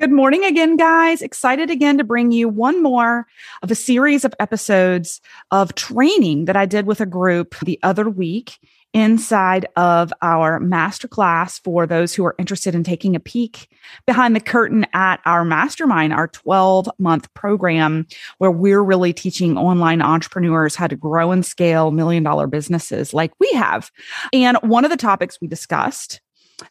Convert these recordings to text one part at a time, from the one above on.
Good morning again, guys. Excited again to bring you one more of a series of episodes of training that I did with a group the other week inside of our masterclass for those who are interested in taking a peek behind the curtain at our mastermind, our 12 month program, where we're really teaching online entrepreneurs how to grow and scale million dollar businesses like we have. And one of the topics we discussed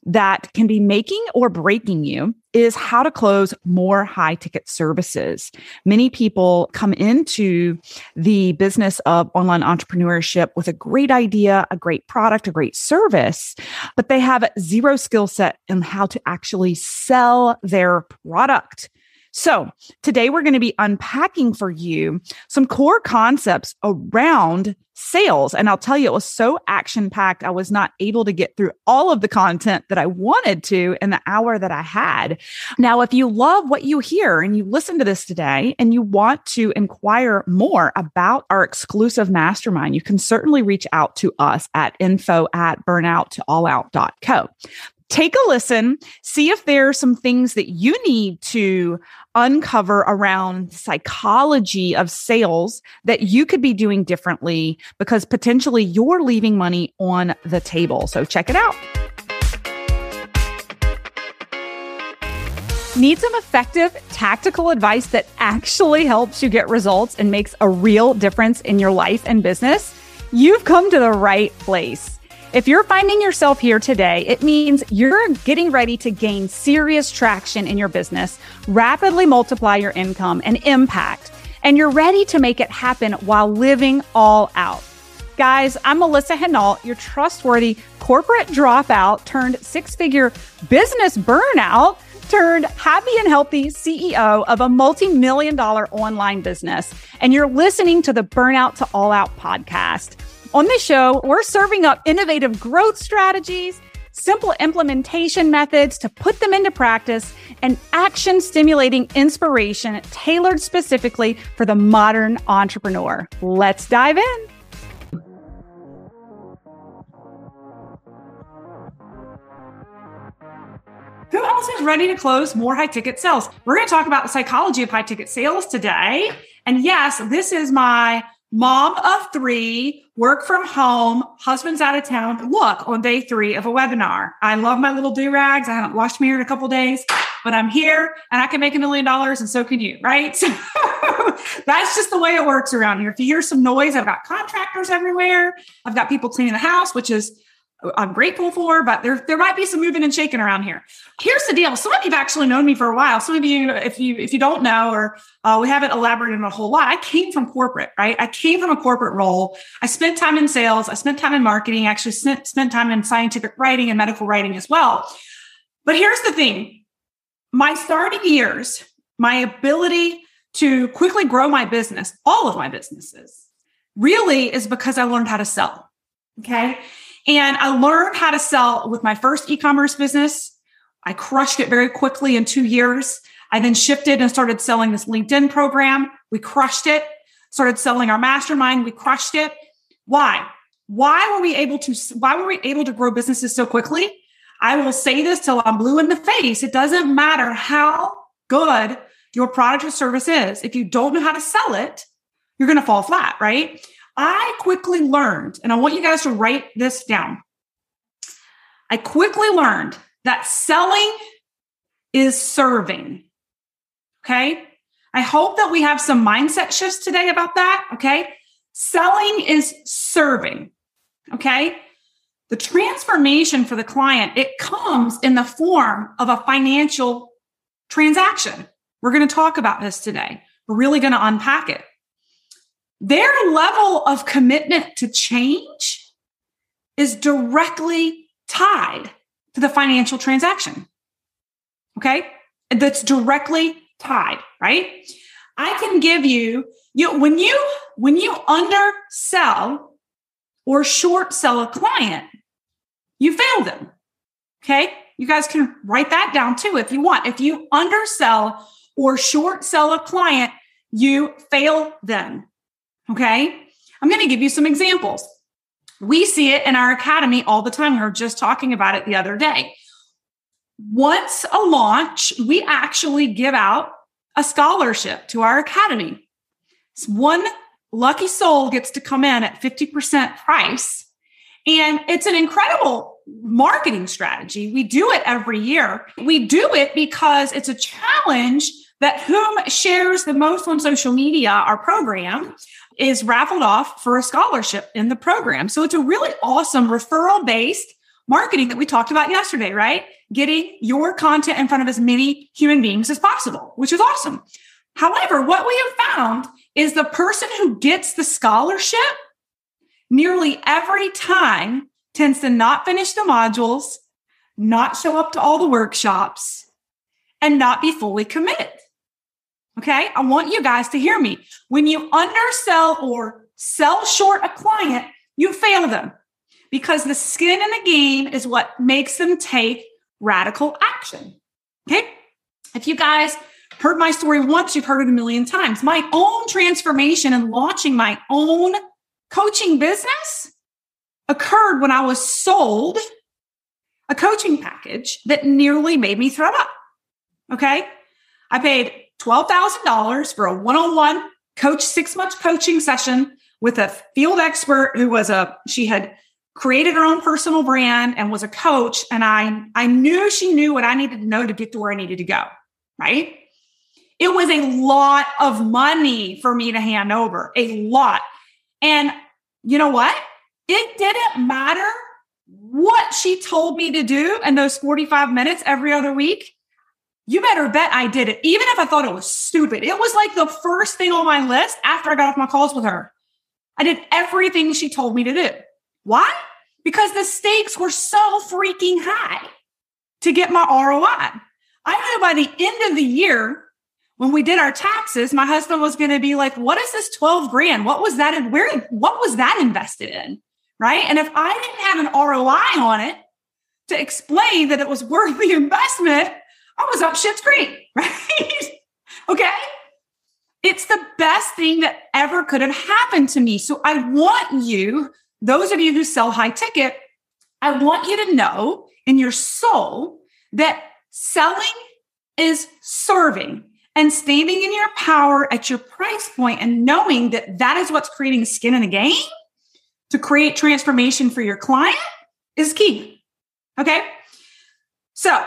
that can be making or breaking you is how to close more high ticket services. Many people come into the business of online entrepreneurship with a great idea, a great product, a great service, but they have zero skill set in how to actually sell their product. So, today we're going to be unpacking for you some core concepts around sales. And I'll tell you, it was so action packed. I was not able to get through all of the content that I wanted to in the hour that I had. Now, if you love what you hear and you listen to this today and you want to inquire more about our exclusive mastermind, you can certainly reach out to us at info at burnout2allout.co take a listen, see if there are some things that you need to uncover around psychology of sales that you could be doing differently because potentially you're leaving money on the table. So check it out. Need some effective tactical advice that actually helps you get results and makes a real difference in your life and business? You've come to the right place. If you're finding yourself here today, it means you're getting ready to gain serious traction in your business, rapidly multiply your income and impact, and you're ready to make it happen while living all out. Guys, I'm Melissa Henault, your trustworthy corporate dropout turned six figure business burnout turned happy and healthy CEO of a multi million dollar online business. And you're listening to the Burnout to All Out podcast. On this show, we're serving up innovative growth strategies, simple implementation methods to put them into practice, and action stimulating inspiration tailored specifically for the modern entrepreneur. Let's dive in. Who else is ready to close more high ticket sales? We're going to talk about the psychology of high ticket sales today. And yes, this is my mom of three, work from home, husband's out of town. Look on day three of a webinar. I love my little do rags. I haven't washed hair in a couple days, but I'm here and I can make a million dollars and so can you, right? That's just the way it works around here. If you hear some noise, I've got contractors everywhere. I've got people cleaning the house, which is I'm grateful for, but there there might be some moving and shaking around here. Here's the deal: some of you've actually known me for a while. Some of you, if you if you don't know, or uh, we haven't elaborated on a whole lot. I came from corporate, right? I came from a corporate role. I spent time in sales. I spent time in marketing. I actually spent spent time in scientific writing and medical writing as well. But here's the thing: my starting years, my ability to quickly grow my business, all of my businesses, really is because I learned how to sell. Okay. And I learned how to sell with my first e commerce business. I crushed it very quickly in two years. I then shifted and started selling this LinkedIn program. We crushed it. Started selling our mastermind. We crushed it. Why? Why were we able to, why were we able to grow businesses so quickly? I will say this till I'm blue in the face. It doesn't matter how good your product or service is. If you don't know how to sell it, you're going to fall flat, right? I quickly learned, and I want you guys to write this down. I quickly learned that selling is serving. Okay. I hope that we have some mindset shifts today about that. Okay. Selling is serving. Okay. The transformation for the client, it comes in the form of a financial transaction. We're going to talk about this today. We're really going to unpack it their level of commitment to change is directly tied to the financial transaction. Okay. That's directly tied, right? I can give you, you when you when you undersell or short sell a client, you fail them. Okay. You guys can write that down too if you want. If you undersell or short sell a client, you fail them. Okay. I'm going to give you some examples. We see it in our academy all the time. We were just talking about it the other day. once a launch, we actually give out a scholarship to our academy. one lucky soul gets to come in at 50% price. And it's an incredible marketing strategy. We do it every year. We do it because it's a challenge that whom shares the most on social media, our program, is raffled off for a scholarship in the program. So it's a really awesome referral based marketing that we talked about yesterday, right? Getting your content in front of as many human beings as possible, which is awesome. However, what we have found is the person who gets the scholarship nearly every time tends to not finish the modules, not show up to all the workshops, and not be fully committed. Okay. I want you guys to hear me. When you undersell or sell short a client, you fail them because the skin in the game is what makes them take radical action. Okay. If you guys heard my story once, you've heard it a million times. My own transformation and launching my own coaching business occurred when I was sold a coaching package that nearly made me throw up. Okay. I paid $12,000 for a one on one coach six month coaching session with a field expert who was a, she had created her own personal brand and was a coach. And I, I knew she knew what I needed to know to get to where I needed to go. Right. It was a lot of money for me to hand over, a lot. And you know what? It didn't matter what she told me to do in those 45 minutes every other week you better bet I did it, even if I thought it was stupid. It was like the first thing on my list after I got off my calls with her. I did everything she told me to do. Why? Because the stakes were so freaking high to get my ROI. I knew by the end of the year, when we did our taxes, my husband was going to be like, what is this 12 grand? What was that? And where, what was that invested in? Right. And if I didn't have an ROI on it to explain that it was worth the investment, I was up shit's creek, right? okay. It's the best thing that ever could have happened to me. So I want you, those of you who sell high ticket, I want you to know in your soul that selling is serving and standing in your power at your price point and knowing that that is what's creating skin in the game to create transformation for your client is key. Okay. So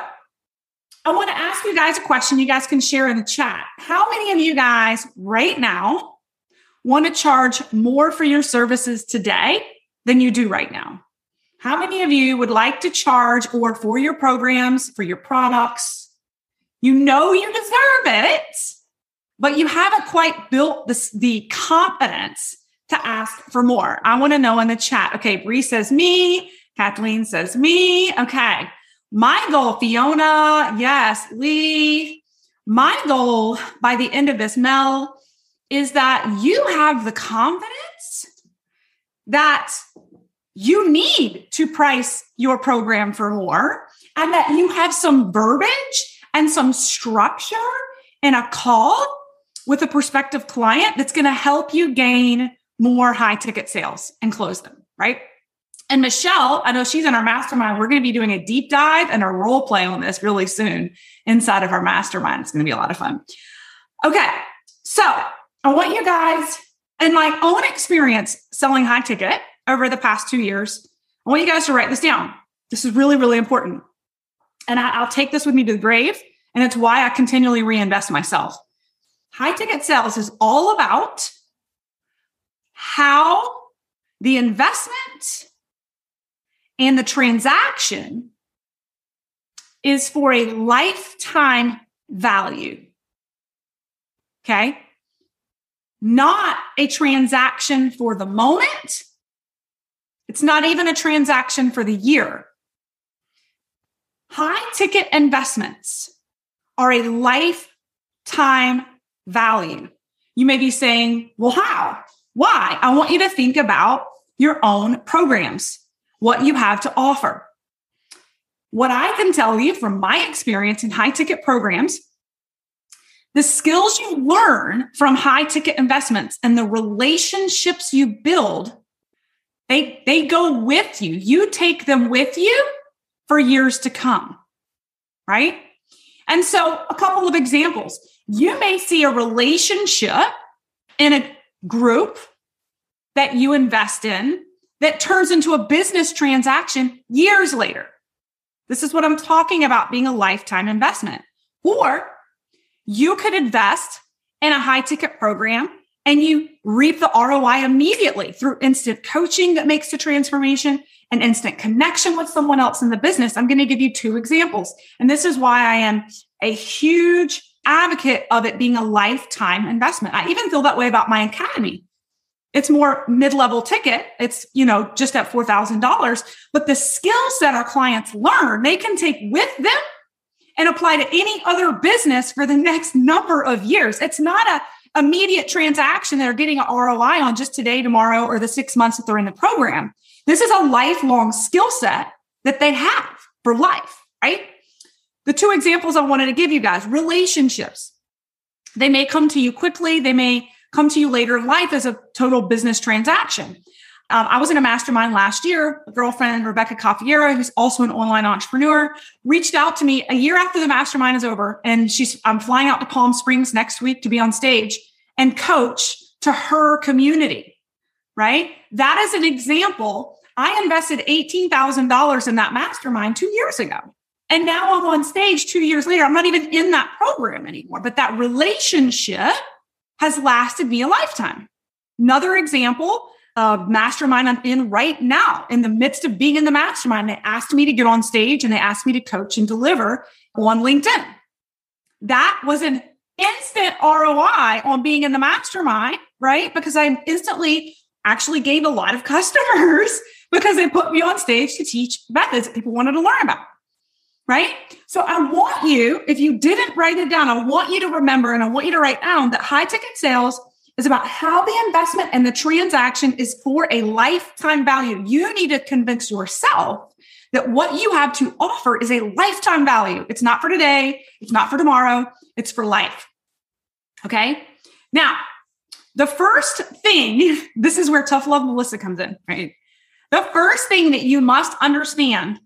I want to ask you guys a question you guys can share in the chat. How many of you guys right now want to charge more for your services today than you do right now? How many of you would like to charge or for your programs, for your products? You know you deserve it, but you haven't quite built this, the confidence to ask for more. I want to know in the chat. Okay, Bree says me. Kathleen says me. Okay. My goal, Fiona, yes, Lee, my goal by the end of this, Mel, is that you have the confidence that you need to price your program for more and that you have some verbiage and some structure in a call with a prospective client that's going to help you gain more high ticket sales and close them, right? And Michelle, I know she's in our mastermind. We're going to be doing a deep dive and a role play on this really soon inside of our mastermind. It's going to be a lot of fun. Okay. So I want you guys, in my own experience selling high ticket over the past two years, I want you guys to write this down. This is really, really important. And I, will take this with me to the grave. And it's why I continually reinvest myself. High ticket sales is all about how the investment and the transaction is for a lifetime value. Okay. Not a transaction for the moment. It's not even a transaction for the year. High ticket investments are a lifetime value. You may be saying, well, how? Why? I want you to think about your own programs what you have to offer. What I can tell you from my experience in high ticket programs, the skills you learn from high ticket investments and the relationships you build, they, they go with you. You take them with you for years to come. right? And so, a couple of examples. You may see a relationship in a group that you invest in that turns into a business transaction years later. This is what I'm talking about being a lifetime investment. Or you could invest in a high ticket program and you reap the ROI immediately through instant coaching that makes the transformation an instant connection with someone else in the business. I'm going to give you two examples. And this is why I am a huge advocate of it being a lifetime investment. I even feel that way about my academy. It's more mid-level ticket. It's, you know, just at $4,000, but the skills that our clients learn, they can take with them and apply to any other business for the next number of years. It's not a immediate transaction that are getting an ROI on just today, tomorrow, or the six months that they're in the program. This is a lifelong skill set that they have for life, right? The two examples I wanted to give you guys relationships. They may come to you quickly, they may come to you later in life as a total business transaction. Um, I was in a mastermind last year. A girlfriend, Rebecca Caffiera, who's also an online entrepreneur, reached out to me a year after the mastermind is over. And she's, I'm flying out to Palm Springs next week to be on stage and coach to her community, right? That is an example. I invested $18,000 in that mastermind two years ago. And now I'm on stage two years later. I'm not even in that program anymore, but that relationship has lasted me a lifetime. Another example of mastermind I'm in right now, in the midst of being in the mastermind, they asked me to get on stage and they asked me to coach and deliver on LinkedIn. That was an instant ROI on being in the mastermind, right? Because I instantly actually gained a lot of customers because they put me on stage to teach methods that people wanted to learn about right? So I want you, if you didn't write it down, I want you to remember and I want you to write down that high ticket sales is about how the investment and the transaction is for a lifetime value. You need to convince yourself that what you have to offer is a lifetime value. It's not for today, it's not for tomorrow, it's for life. Okay? Now, the first thing, this is where tough love Melissa comes in, right? The first thing that you must understand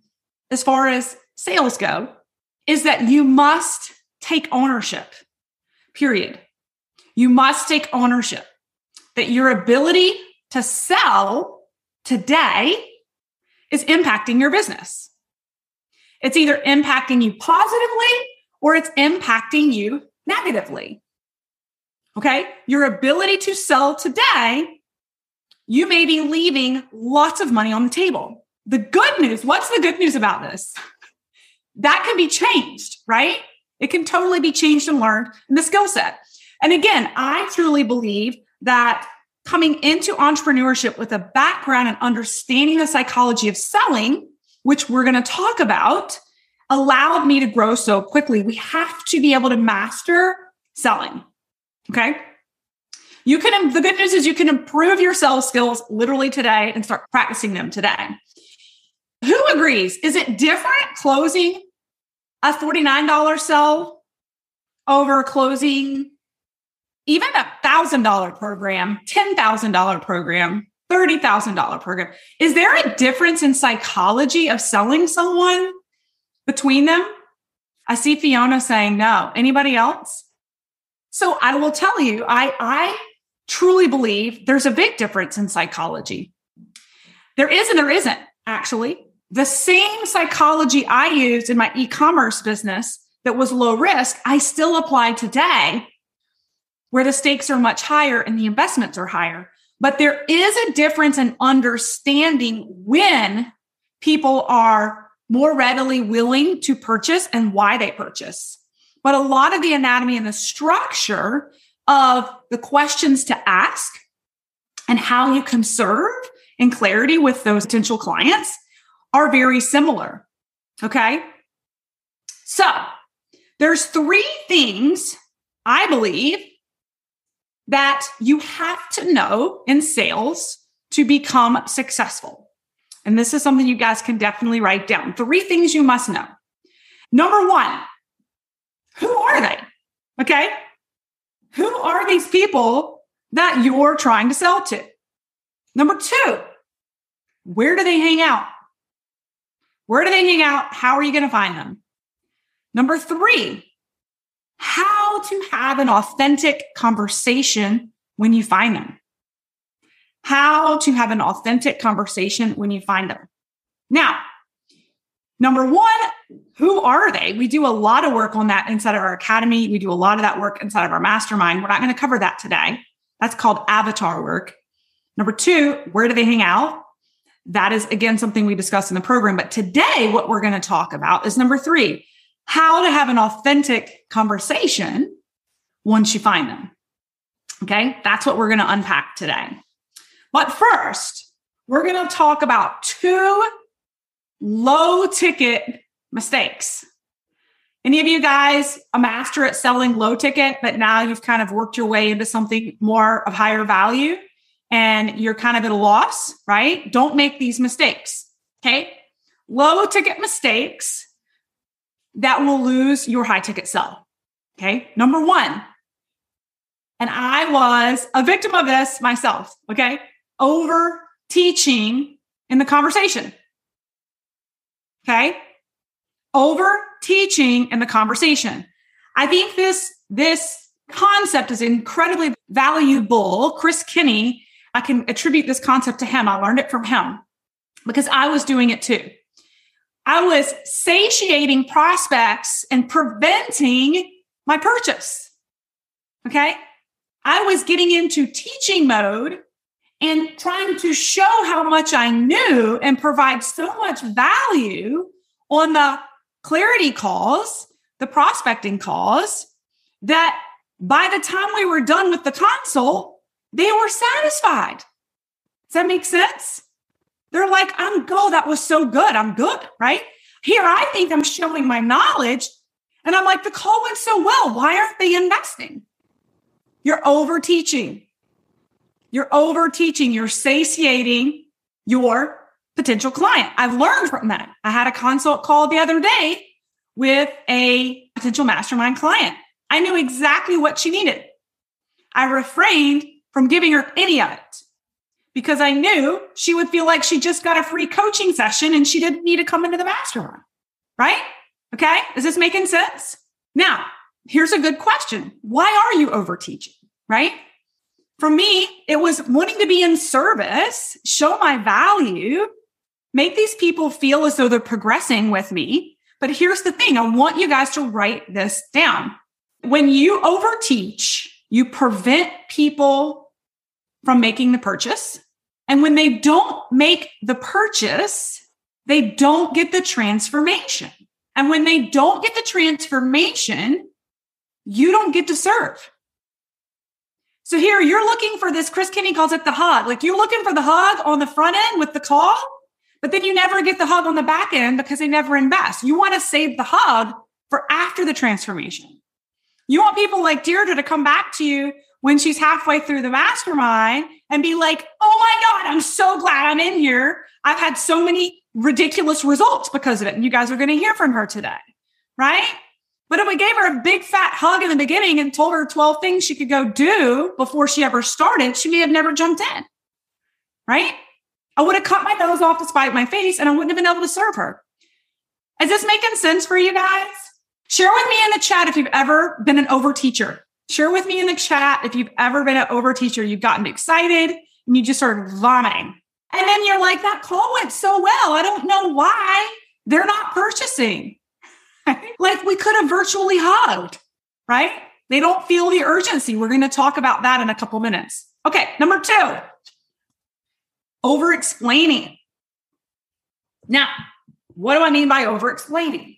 as far as sales go is that you must take ownership, period. You must take ownership that your ability to sell today is impacting your business. It's either impacting you positively or it's impacting you negatively. Okay. Your ability to sell today, you may be leaving lots of money on the table. The good news, what's the good news about this? That can be changed, right? It can totally be changed and learned in the skill set. And again, I truly believe that coming into entrepreneurship with a background and understanding the psychology of selling, which we're going to talk about, allowed me to grow so quickly. We have to be able to master selling. Okay. You can, the good news is you can improve your sales skills literally today and start practicing them today. Who agrees? Is it different closing a $49 sell over closing even a $1,000 program, $10,000 program, $30,000 program? Is there a difference in psychology of selling someone between them? I see Fiona saying no. Anybody else? So I will tell you, I, I truly believe there's a big difference in psychology. There is and there isn't, actually. The same psychology I used in my e commerce business that was low risk, I still apply today where the stakes are much higher and the investments are higher. But there is a difference in understanding when people are more readily willing to purchase and why they purchase. But a lot of the anatomy and the structure of the questions to ask and how you can serve in clarity with those potential clients are very similar. Okay. So there's three things I believe that you have to know in sales to become successful. And this is something you guys can definitely write down. Three things you must know. Number one, who are they? Okay. Who are these people that you're trying to sell to? Number two, where do they hang out? Where do they hang out? How are you going to find them? Number three, how to have an authentic conversation when you find them. How to have an authentic conversation when you find them. Now, number one, who are they? We do a lot of work on that inside of our academy. We do a lot of that work inside of our mastermind. We're not going to cover that today. That's called avatar work. Number two, where do they hang out? That is again something we discussed in the program. But today, what we're going to talk about is number three, how to have an authentic conversation once you find them. Okay, that's what we're going to unpack today. But first, we're going to talk about two low ticket mistakes. Any of you guys a master at selling low ticket, but now you've kind of worked your way into something more of higher value and you're kind of at a loss, right? Don't make these mistakes. Okay. Low ticket mistakes that will lose your high ticket sell. Okay. Number one, and I was a victim of this myself. Okay. Over teaching in the conversation. Okay. Over teaching in the conversation. I think this, this concept is incredibly valuable. Chris Kinney, I can attribute this concept to him. I learned it from him because I was doing it too. I was satiating prospects and preventing my purchase. Okay. I was getting into teaching mode and trying to show how much I knew and provide so much value on the clarity calls, the prospecting calls, that by the time we were done with the consult, they were satisfied. Does that make sense? They're like, I'm go, that was so good. I'm good, right? Here, I think I'm showing my knowledge. And I'm like, the call went so well. Why aren't they investing? You're over teaching. You're over teaching. You're satiating your potential client. I've learned from that. I had a consult call the other day with a potential mastermind client. I knew exactly what she needed. I refrained from giving her any of it because I knew she would feel like she just got a free coaching session and she didn't need to come into the mastermind. Right? Okay. Is this making sense? Now, here's a good question. Why are you over teaching? Right? For me, it was wanting to be in service, show my value, make these people feel as though they're progressing with me. But here's the thing. I want you guys to write this down. When you overteach, you prevent people from making the purchase. And when they don't make the purchase, they don't get the transformation. And when they don't get the transformation, you don't get to serve. So here you're looking for this, Chris Kinney calls it the hug. Like you're looking for the hug on the front end with the call, but then you never get the hug on the back end because they never invest. You want to save the hug for after the transformation. You want people like Deirdre to come back to you when she's halfway through the mastermind and be like, oh my God, I'm so glad I'm in here. I've had so many ridiculous results because of it. And you guys are going to hear from her today, right? But if we gave her a big fat hug in the beginning and told her 12 things she could go do before she ever started, she may have never jumped in, right? I would have cut my nose off to spite my face and I wouldn't have been able to serve her. Is this making sense for you guys? Share with me in the chat if you've ever been an over teacher. Share with me in the chat if you've ever been an over teacher, you've gotten excited and you just started vomiting. And then you're like, that call went so well. I don't know why they're not purchasing. like we could have virtually hugged, right? They don't feel the urgency. We're going to talk about that in a couple minutes. Okay, number two, over explaining. Now, what do I mean by over explaining?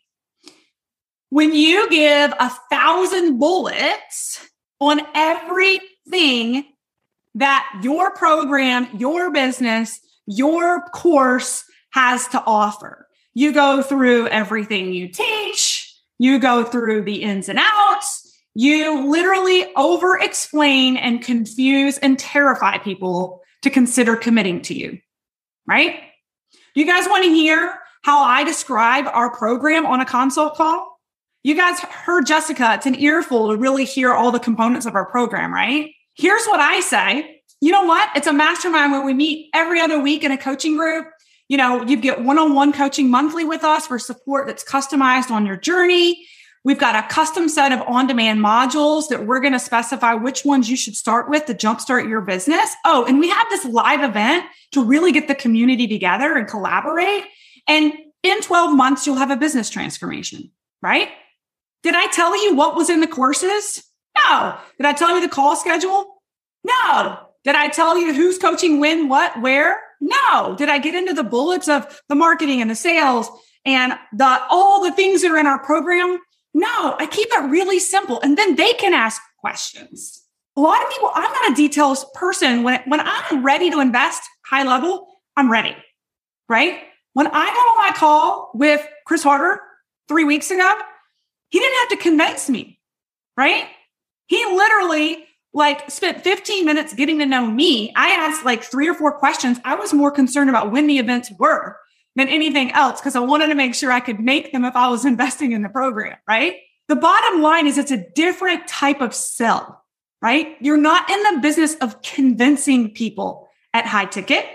When you give a thousand bullets on everything that your program, your business, your course has to offer, you go through everything you teach, you go through the ins and outs, you literally over explain and confuse and terrify people to consider committing to you, right? Do you guys want to hear how I describe our program on a consult call? You guys heard Jessica. It's an earful to really hear all the components of our program, right? Here's what I say. You know what? It's a mastermind where we meet every other week in a coaching group. You know, you get one on one coaching monthly with us for support that's customized on your journey. We've got a custom set of on demand modules that we're going to specify which ones you should start with to jumpstart your business. Oh, and we have this live event to really get the community together and collaborate. And in 12 months, you'll have a business transformation, right? Did I tell you what was in the courses? No. Did I tell you the call schedule? No. Did I tell you who's coaching when, what, where? No. Did I get into the bullets of the marketing and the sales and the all the things that are in our program? No, I keep it really simple. And then they can ask questions. A lot of people, I'm not a details person. When, when I'm ready to invest high level, I'm ready, right? When I got on my call with Chris Harder three weeks ago, to convince me, right? He literally like spent 15 minutes getting to know me. I asked like three or four questions. I was more concerned about when the events were than anything else because I wanted to make sure I could make them if I was investing in the program, right? The bottom line is it's a different type of sell, right? You're not in the business of convincing people at high ticket.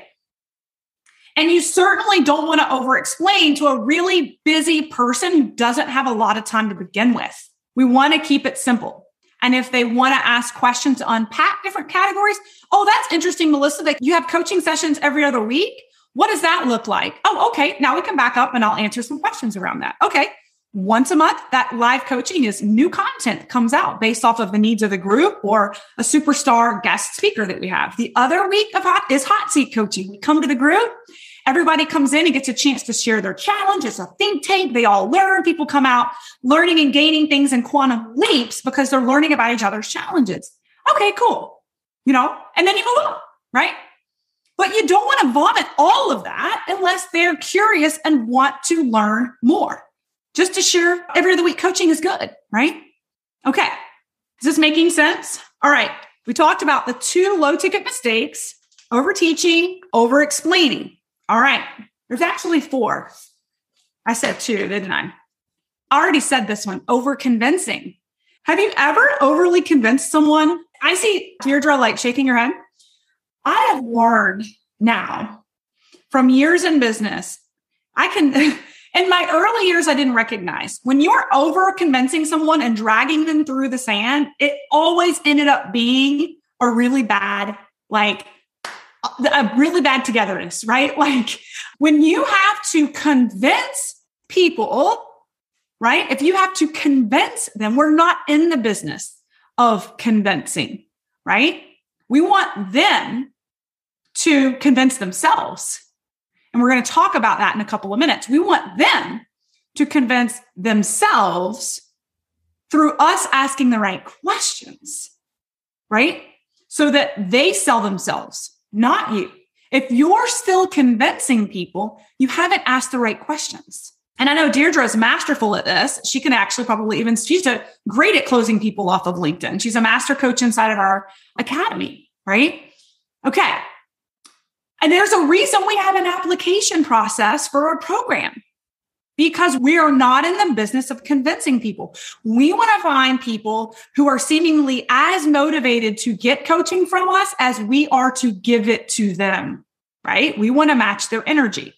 And you certainly don't want to over explain to a really busy person who doesn't have a lot of time to begin with. We want to keep it simple. And if they want to ask questions to unpack different categories, oh, that's interesting, Melissa, that you have coaching sessions every other week. What does that look like? Oh, okay. Now we can back up and I'll answer some questions around that. Okay. Once a month, that live coaching is new content comes out based off of the needs of the group or a superstar guest speaker that we have. The other week of hot is hot seat coaching. We come to the group Everybody comes in and gets a chance to share their challenge. It's a think tank. They all learn. People come out learning and gaining things in quantum leaps because they're learning about each other's challenges. Okay, cool. You know, and then you move on, right? But you don't want to vomit all of that unless they're curious and want to learn more. Just to share every other week coaching is good, right? Okay. Is this making sense? All right. We talked about the two low ticket mistakes over teaching, over explaining. All right. There's actually four. I said two, didn't I? I already said this one over convincing. Have you ever overly convinced someone? I see Deirdre like shaking her head. I have learned now from years in business, I can, in my early years, I didn't recognize when you're over convincing someone and dragging them through the sand, it always ended up being a really bad, like a really bad togetherness, right? Like when you have to convince people, right? If you have to convince them, we're not in the business of convincing, right? We want them to convince themselves. And we're going to talk about that in a couple of minutes. We want them to convince themselves through us asking the right questions, right? So that they sell themselves not you. If you're still convincing people, you haven't asked the right questions. And I know Deirdre is masterful at this. She can actually probably even, she's a, great at closing people off of LinkedIn. She's a master coach inside of our academy, right? Okay. And there's a reason we have an application process for our program because we are not in the business of convincing people. We want to find people who are seemingly as motivated to get coaching from us as we are to give it to them, right? We want to match their energy.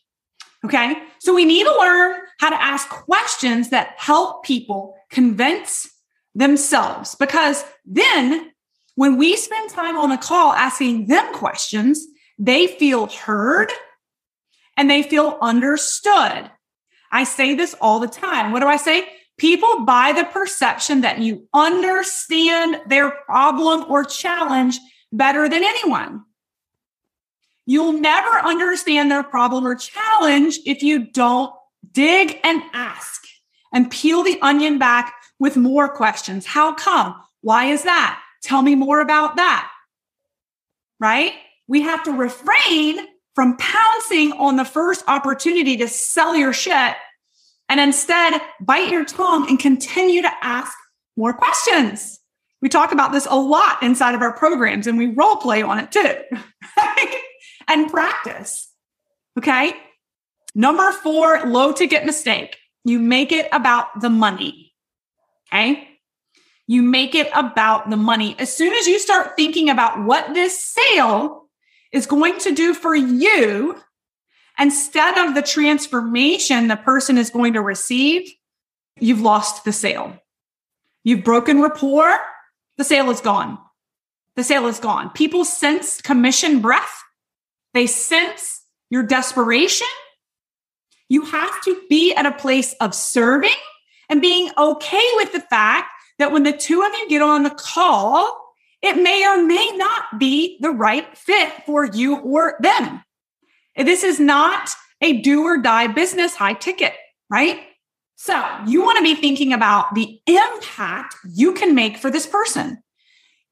Okay. So we need to learn how to ask questions that help people convince themselves because then when we spend time on a call asking them questions, they feel heard and they feel understood. I say this all the time. What do I say? People buy the perception that you understand their problem or challenge better than anyone. You'll never understand their problem or challenge if you don't dig and ask and peel the onion back with more questions. How come? Why is that? Tell me more about that. Right? We have to refrain from pouncing on the first opportunity to sell your shit and instead bite your tongue and continue to ask more questions. We talk about this a lot inside of our programs and we role play on it too and practice. Okay. Number four, low ticket mistake. You make it about the money. Okay. You make it about the money. As soon as you start thinking about what this sale is going to do for you instead of the transformation the person is going to receive, you've lost the sale. You've broken rapport, the sale is gone. The sale is gone. People sense commission breath. They sense your desperation. You have to be at a place of serving and being okay with the fact that when the two of you get on the call, it may or may not be the right fit for you or them. This is not a do or die business high ticket, right? So you want to be thinking about the impact you can make for this person.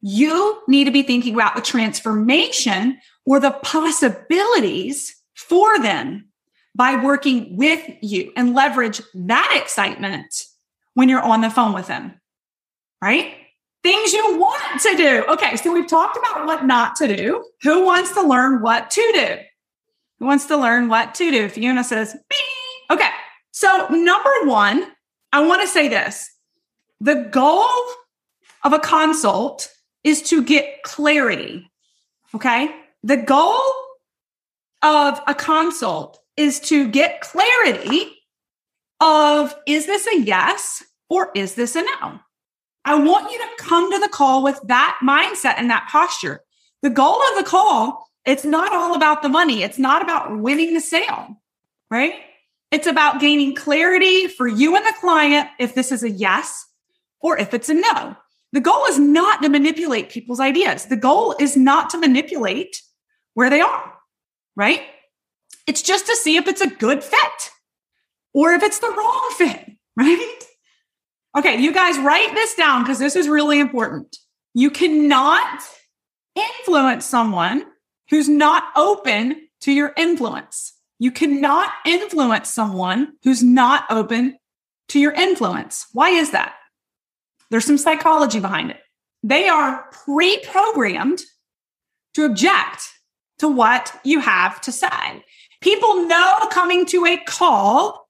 You need to be thinking about the transformation or the possibilities for them by working with you and leverage that excitement when you're on the phone with them, right? Things you want to do. Okay, so we've talked about what not to do. Who wants to learn what to do? Who wants to learn what to do? Fiona says, me. Okay, so number one, I want to say this the goal of a consult is to get clarity. Okay, the goal of a consult is to get clarity of is this a yes or is this a no? I want you to come to the call with that mindset and that posture. The goal of the call, it's not all about the money. It's not about winning the sale, right? It's about gaining clarity for you and the client if this is a yes or if it's a no. The goal is not to manipulate people's ideas. The goal is not to manipulate where they are, right? It's just to see if it's a good fit or if it's the wrong fit, right? Okay, you guys write this down because this is really important. You cannot influence someone who's not open to your influence. You cannot influence someone who's not open to your influence. Why is that? There's some psychology behind it. They are pre programmed to object to what you have to say. People know coming to a call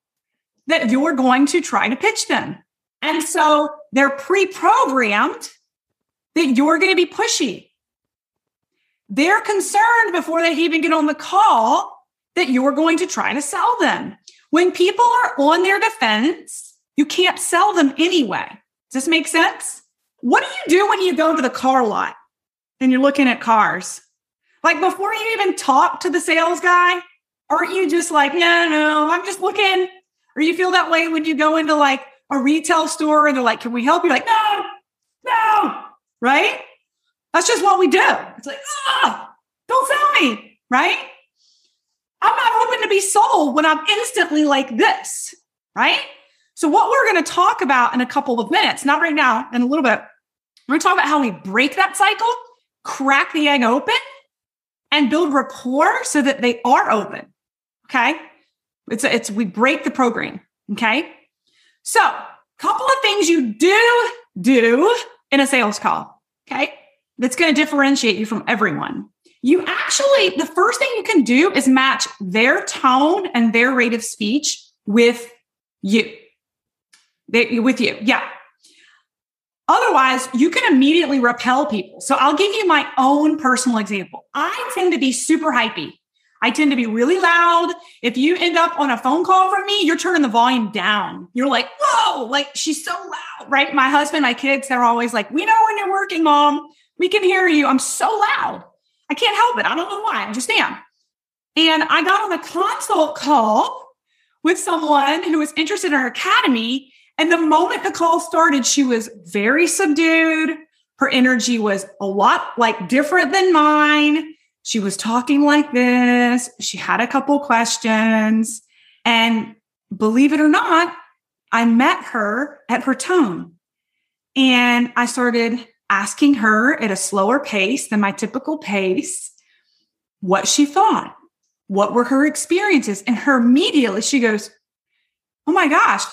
that you're going to try to pitch them. And so they're pre programmed that you're going to be pushy. They're concerned before they even get on the call that you're going to try to sell them. When people are on their defense, you can't sell them anyway. Does this make sense? What do you do when you go to the car lot and you're looking at cars? Like before you even talk to the sales guy, aren't you just like, no, no, I'm just looking? Or you feel that way when you go into like a retail store and they're like, can we help you? Like, no, no, right? That's just what we do. It's like, ah, don't sell me, right? I'm not open to be sold when I'm instantly like this, right? So, what we're going to talk about in a couple of minutes, not right now, in a little bit, we're going to talk about how we break that cycle, crack the egg open, and build rapport so that they are open. Okay. It's, it's, we break the program. Okay. So, couple of things you do do in a sales call. Okay. That's going to differentiate you from everyone. You actually, the first thing you can do is match their tone and their rate of speech with you. They, with you. Yeah. Otherwise, you can immediately repel people. So I'll give you my own personal example. I tend to be super hypey. I tend to be really loud. If you end up on a phone call from me, you're turning the volume down. You're like, whoa, like she's so loud, right? My husband, my kids, they're always like, we know when you're working, mom. We can hear you. I'm so loud. I can't help it. I don't know why. I just am. And I got on a consult call with someone who was interested in our academy. And the moment the call started, she was very subdued. Her energy was a lot like different than mine. She was talking like this. She had a couple questions. And believe it or not, I met her at her tone. And I started asking her at a slower pace than my typical pace what she thought. What were her experiences? And her immediately, she goes, Oh my gosh,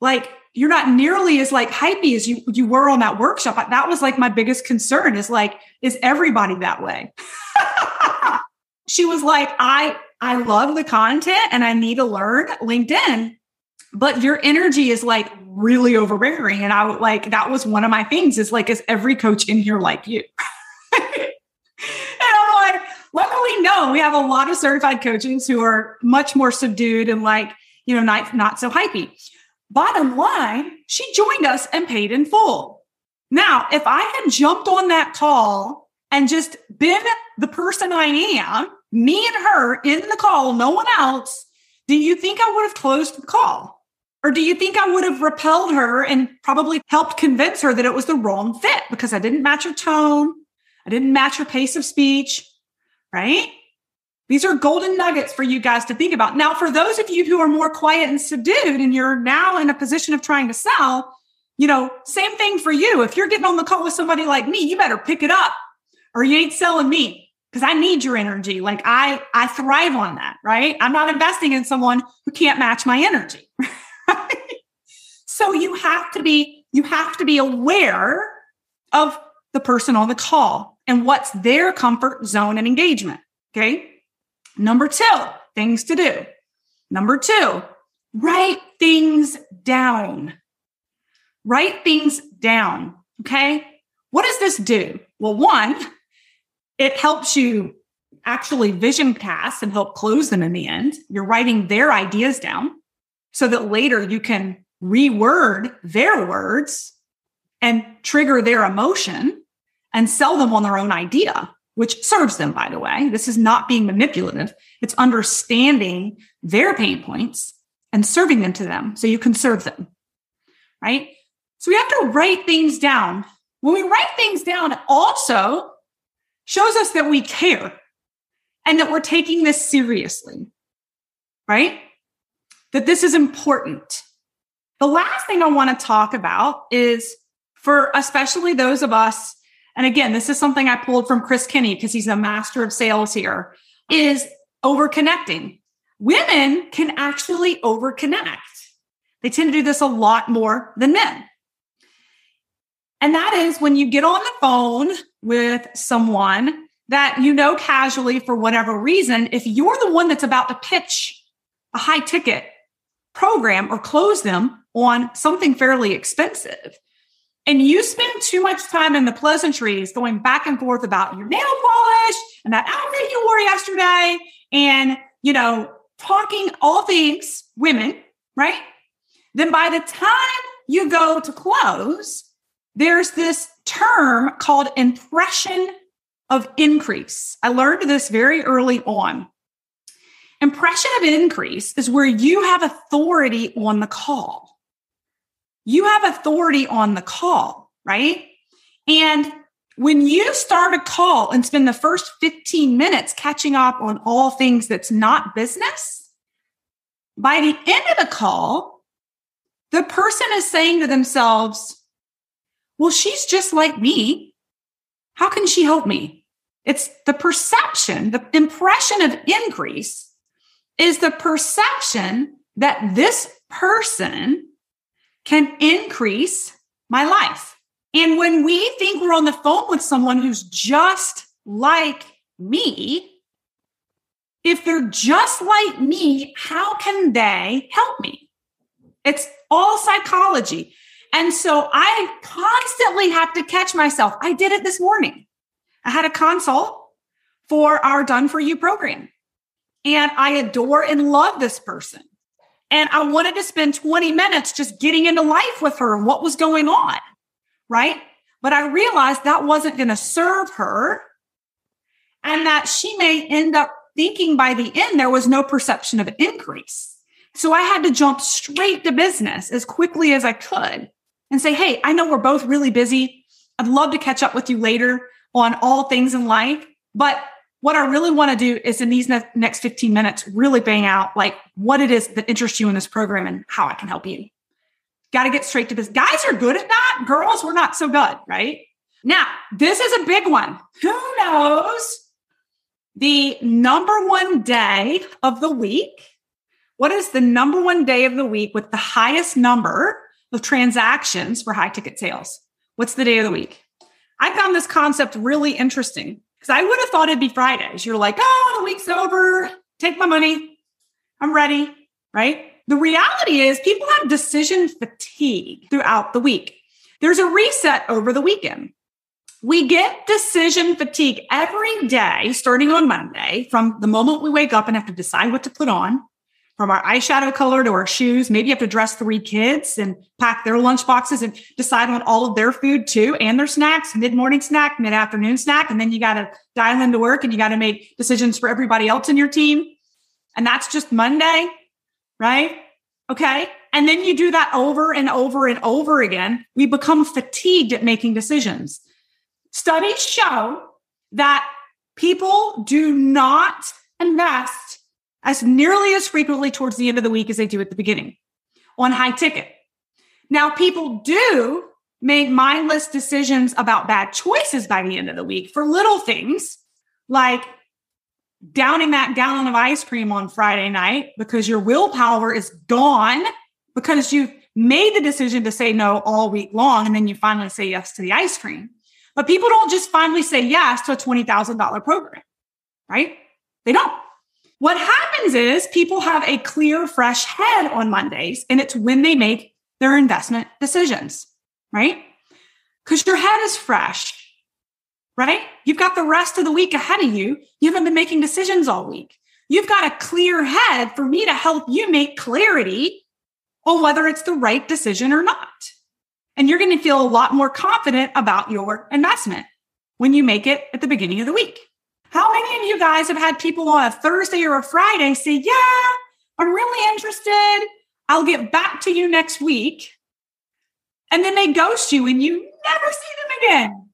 like you're not nearly as like hypey as you you were on that workshop. That was like my biggest concern is like, is everybody that way? she was like, I I love the content and I need to learn LinkedIn, but your energy is like really overbearing. And I would like that was one of my things is like, is every coach in here like you? and I'm like, luckily, no, we have a lot of certified coaches who are much more subdued and like, you know, not, not so hypey. bottom line, she joined us and paid in full. Now, if I had jumped on that call and just been the person I am, me and her in the call, no one else, do you think I would have closed the call? Or do you think I would have repelled her and probably helped convince her that it was the wrong fit because I didn't match her tone? I didn't match her pace of speech, right? These are golden nuggets for you guys to think about. Now, for those of you who are more quiet and subdued and you're now in a position of trying to sell, you know, same thing for you. If you're getting on the call with somebody like me, you better pick it up or you ain't selling me because I need your energy. Like I I thrive on that, right? I'm not investing in someone who can't match my energy. so you have to be you have to be aware of the person on the call and what's their comfort zone and engagement. Okay. Number two, things to do. Number two, write things down. Write things down. Okay. What does this do? Well, one, it helps you actually vision cast and help close them in the end. You're writing their ideas down so that later you can reword their words and trigger their emotion and sell them on their own idea, which serves them, by the way. This is not being manipulative. It's understanding their pain points and serving them to them so you can serve them. Right. So we have to write things down. When we write things down, also shows us that we care and that we're taking this seriously. Right that this is important. The last thing I want to talk about is for especially those of us, and again, this is something I pulled from Chris Kinney because he's a master of sales here, is overconnecting. Women can actually overconnect. They tend to do this a lot more than men. And that is when you get on the phone with someone that you know casually for whatever reason, if you're the one that's about to pitch a high ticket program or close them on something fairly expensive. And you spend too much time in the pleasantries going back and forth about your nail polish and that outfit you wore yesterday and, you know, talking all things women, right? Then by the time you go to close, there's this term called impression of increase. I learned this very early on. Impression of increase is where you have authority on the call. You have authority on the call, right? And when you start a call and spend the first 15 minutes catching up on all things that's not business, by the end of the call, the person is saying to themselves, Well, she's just like me. How can she help me? It's the perception, the impression of increase is the perception that this person can increase my life. And when we think we're on the phone with someone who's just like me, if they're just like me, how can they help me? It's all psychology. And so I constantly have to catch myself. I did it this morning. I had a consult for our Done For You program. And I adore and love this person. And I wanted to spend 20 minutes just getting into life with her and what was going on. Right. But I realized that wasn't going to serve her and that she may end up thinking by the end there was no perception of increase. So I had to jump straight to business as quickly as I could and say, Hey, I know we're both really busy. I'd love to catch up with you later on all things in life, but what I really want to do is in these ne- next 15 minutes, really bang out like what it is that interests you in this program and how I can help you. Got to get straight to this. Guys are good at that. Girls, we're not so good, right? Now, this is a big one. Who knows the number one day of the week? What is the number one day of the week with the highest number of transactions for high ticket sales? What's the day of the week? I found this concept really interesting because I would have thought it'd be Fridays. You're like, oh, the week's over. Take my money. I'm ready. Right. The reality is people have decision fatigue throughout the week. There's a reset over the weekend. We get decision fatigue every day, starting on Monday, from the moment we wake up and have to decide what to put on, from our eyeshadow color to our shoes. Maybe you have to dress three kids and pack their lunch boxes and decide on all of their food too and their snacks, mid morning snack, mid afternoon snack. And then you got to dial into work and you got to make decisions for everybody else in your team. And that's just Monday, right? Okay. And then you do that over and over and over again. We become fatigued at making decisions. Studies show that people do not invest as nearly as frequently towards the end of the week as they do at the beginning on high ticket. Now, people do make mindless decisions about bad choices by the end of the week for little things like downing that gallon of ice cream on Friday night because your willpower is gone because you've made the decision to say no all week long and then you finally say yes to the ice cream. But people don't just finally say yes to a $20,000 program, right? They don't. What happens is people have a clear, fresh head on Mondays, and it's when they make their investment decisions, right? Because your head is fresh, right? You've got the rest of the week ahead of you. You haven't been making decisions all week. You've got a clear head for me to help you make clarity on whether it's the right decision or not. And you're going to feel a lot more confident about your investment when you make it at the beginning of the week. How many of you guys have had people on a Thursday or a Friday say, Yeah, I'm really interested. I'll get back to you next week. And then they ghost you and you never see them again.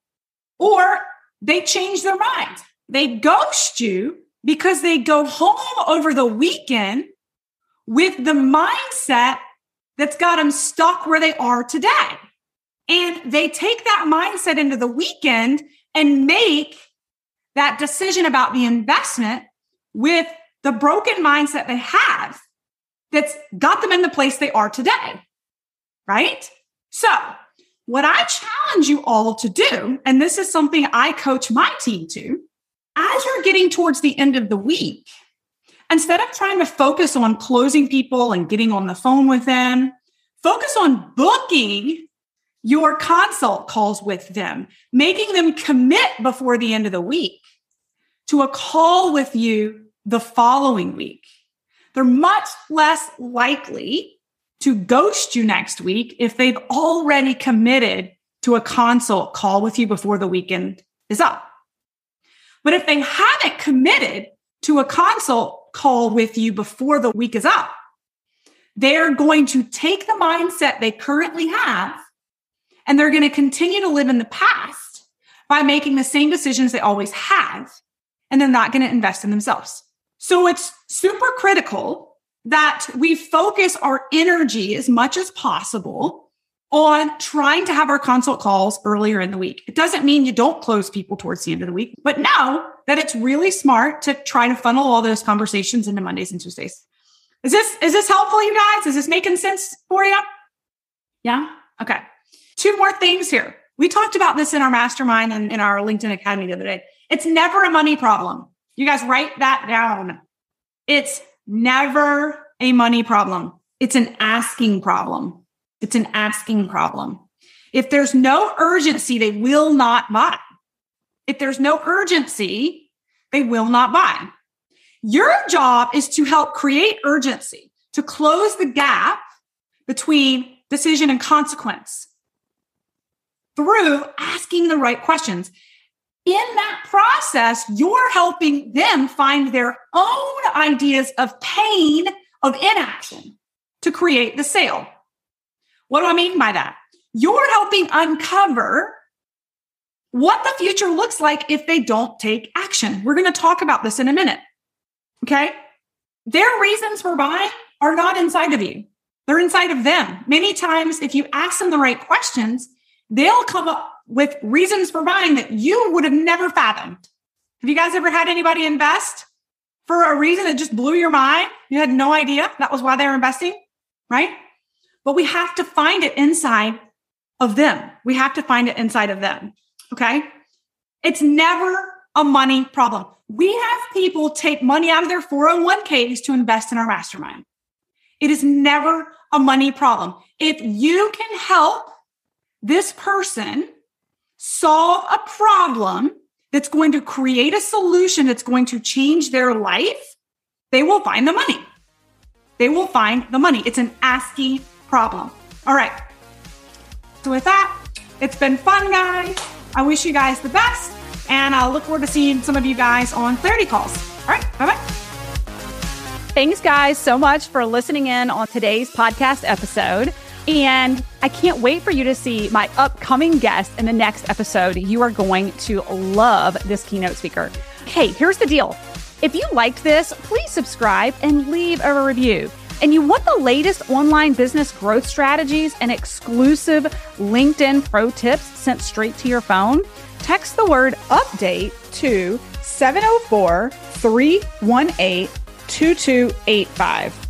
Or they change their mind. They ghost you because they go home over the weekend with the mindset that's got them stuck where they are today. And they take that mindset into the weekend and make that decision about the investment with the broken mindset they have that's got them in the place they are today. Right? So, what I challenge you all to do, and this is something I coach my team to, as you're getting towards the end of the week, instead of trying to focus on closing people and getting on the phone with them, focus on booking your consult calls with them, making them commit before the end of the week to a call with you the following week. They're much less likely to ghost you next week if they've already committed to a consult call with you before the weekend is up. But if they haven't committed to a consult call with you before the week is up, they're going to take the mindset they currently have and they're going to continue to live in the past by making the same decisions they always have. And they're not going to invest in themselves. So it's super critical that we focus our energy as much as possible on trying to have our consult calls earlier in the week. It doesn't mean you don't close people towards the end of the week, but know that it's really smart to try to funnel all those conversations into Mondays and Tuesdays. Is this is this helpful, you guys? Is this making sense for you? Yeah. Okay. Two more things here. We talked about this in our mastermind and in our LinkedIn Academy the other day. It's never a money problem. You guys write that down. It's never a money problem. It's an asking problem. It's an asking problem. If there's no urgency, they will not buy. If there's no urgency, they will not buy. Your job is to help create urgency, to close the gap between decision and consequence through asking the right questions. In that process, you're helping them find their own ideas of pain, of inaction to create the sale. What do I mean by that? You're helping uncover what the future looks like if they don't take action. We're going to talk about this in a minute. Okay. Their reasons for buying are not inside of you. They're inside of them. Many times, if you ask them the right questions, they'll come up with reasons for buying that you would have never fathomed. Have you guys ever had anybody invest for a reason that just blew your mind? You had no idea that was why they were investing, right? But we have to find it inside of them. We have to find it inside of them. Okay. It's never a money problem. We have people take money out of their 401ks to invest in our mastermind. It is never a money problem. If you can help this person solve a problem that's going to create a solution that's going to change their life, they will find the money. they will find the money. It's an asking problem. All right. So with that, it's been fun, guys. I wish you guys the best, and I'll look forward to seeing some of you guys on Clarity Calls. All right. Bye bye. Thanks, guys, so much for listening in on today's podcast episode. And I can't wait for you to see my upcoming guest in the next episode. You are going to love this keynote speaker. Hey, here's the deal. If you liked this, please subscribe and leave a review. And you want the latest online business growth strategies and exclusive LinkedIn pro tips sent straight to your phone? Text the word update to 704 318 2285.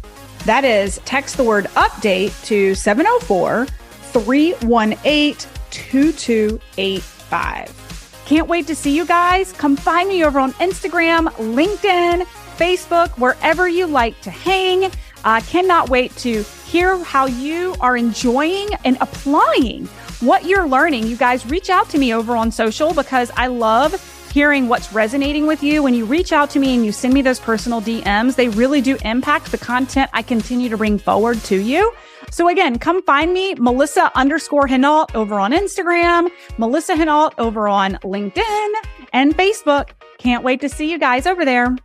That is, text the word update to 704 318 2285. Can't wait to see you guys. Come find me over on Instagram, LinkedIn, Facebook, wherever you like to hang. I cannot wait to hear how you are enjoying and applying what you're learning. You guys reach out to me over on social because I love hearing what's resonating with you, when you reach out to me and you send me those personal DMs, they really do impact the content I continue to bring forward to you. So again, come find me, Melissa underscore Henault over on Instagram, Melissa Henault over on LinkedIn and Facebook. Can't wait to see you guys over there.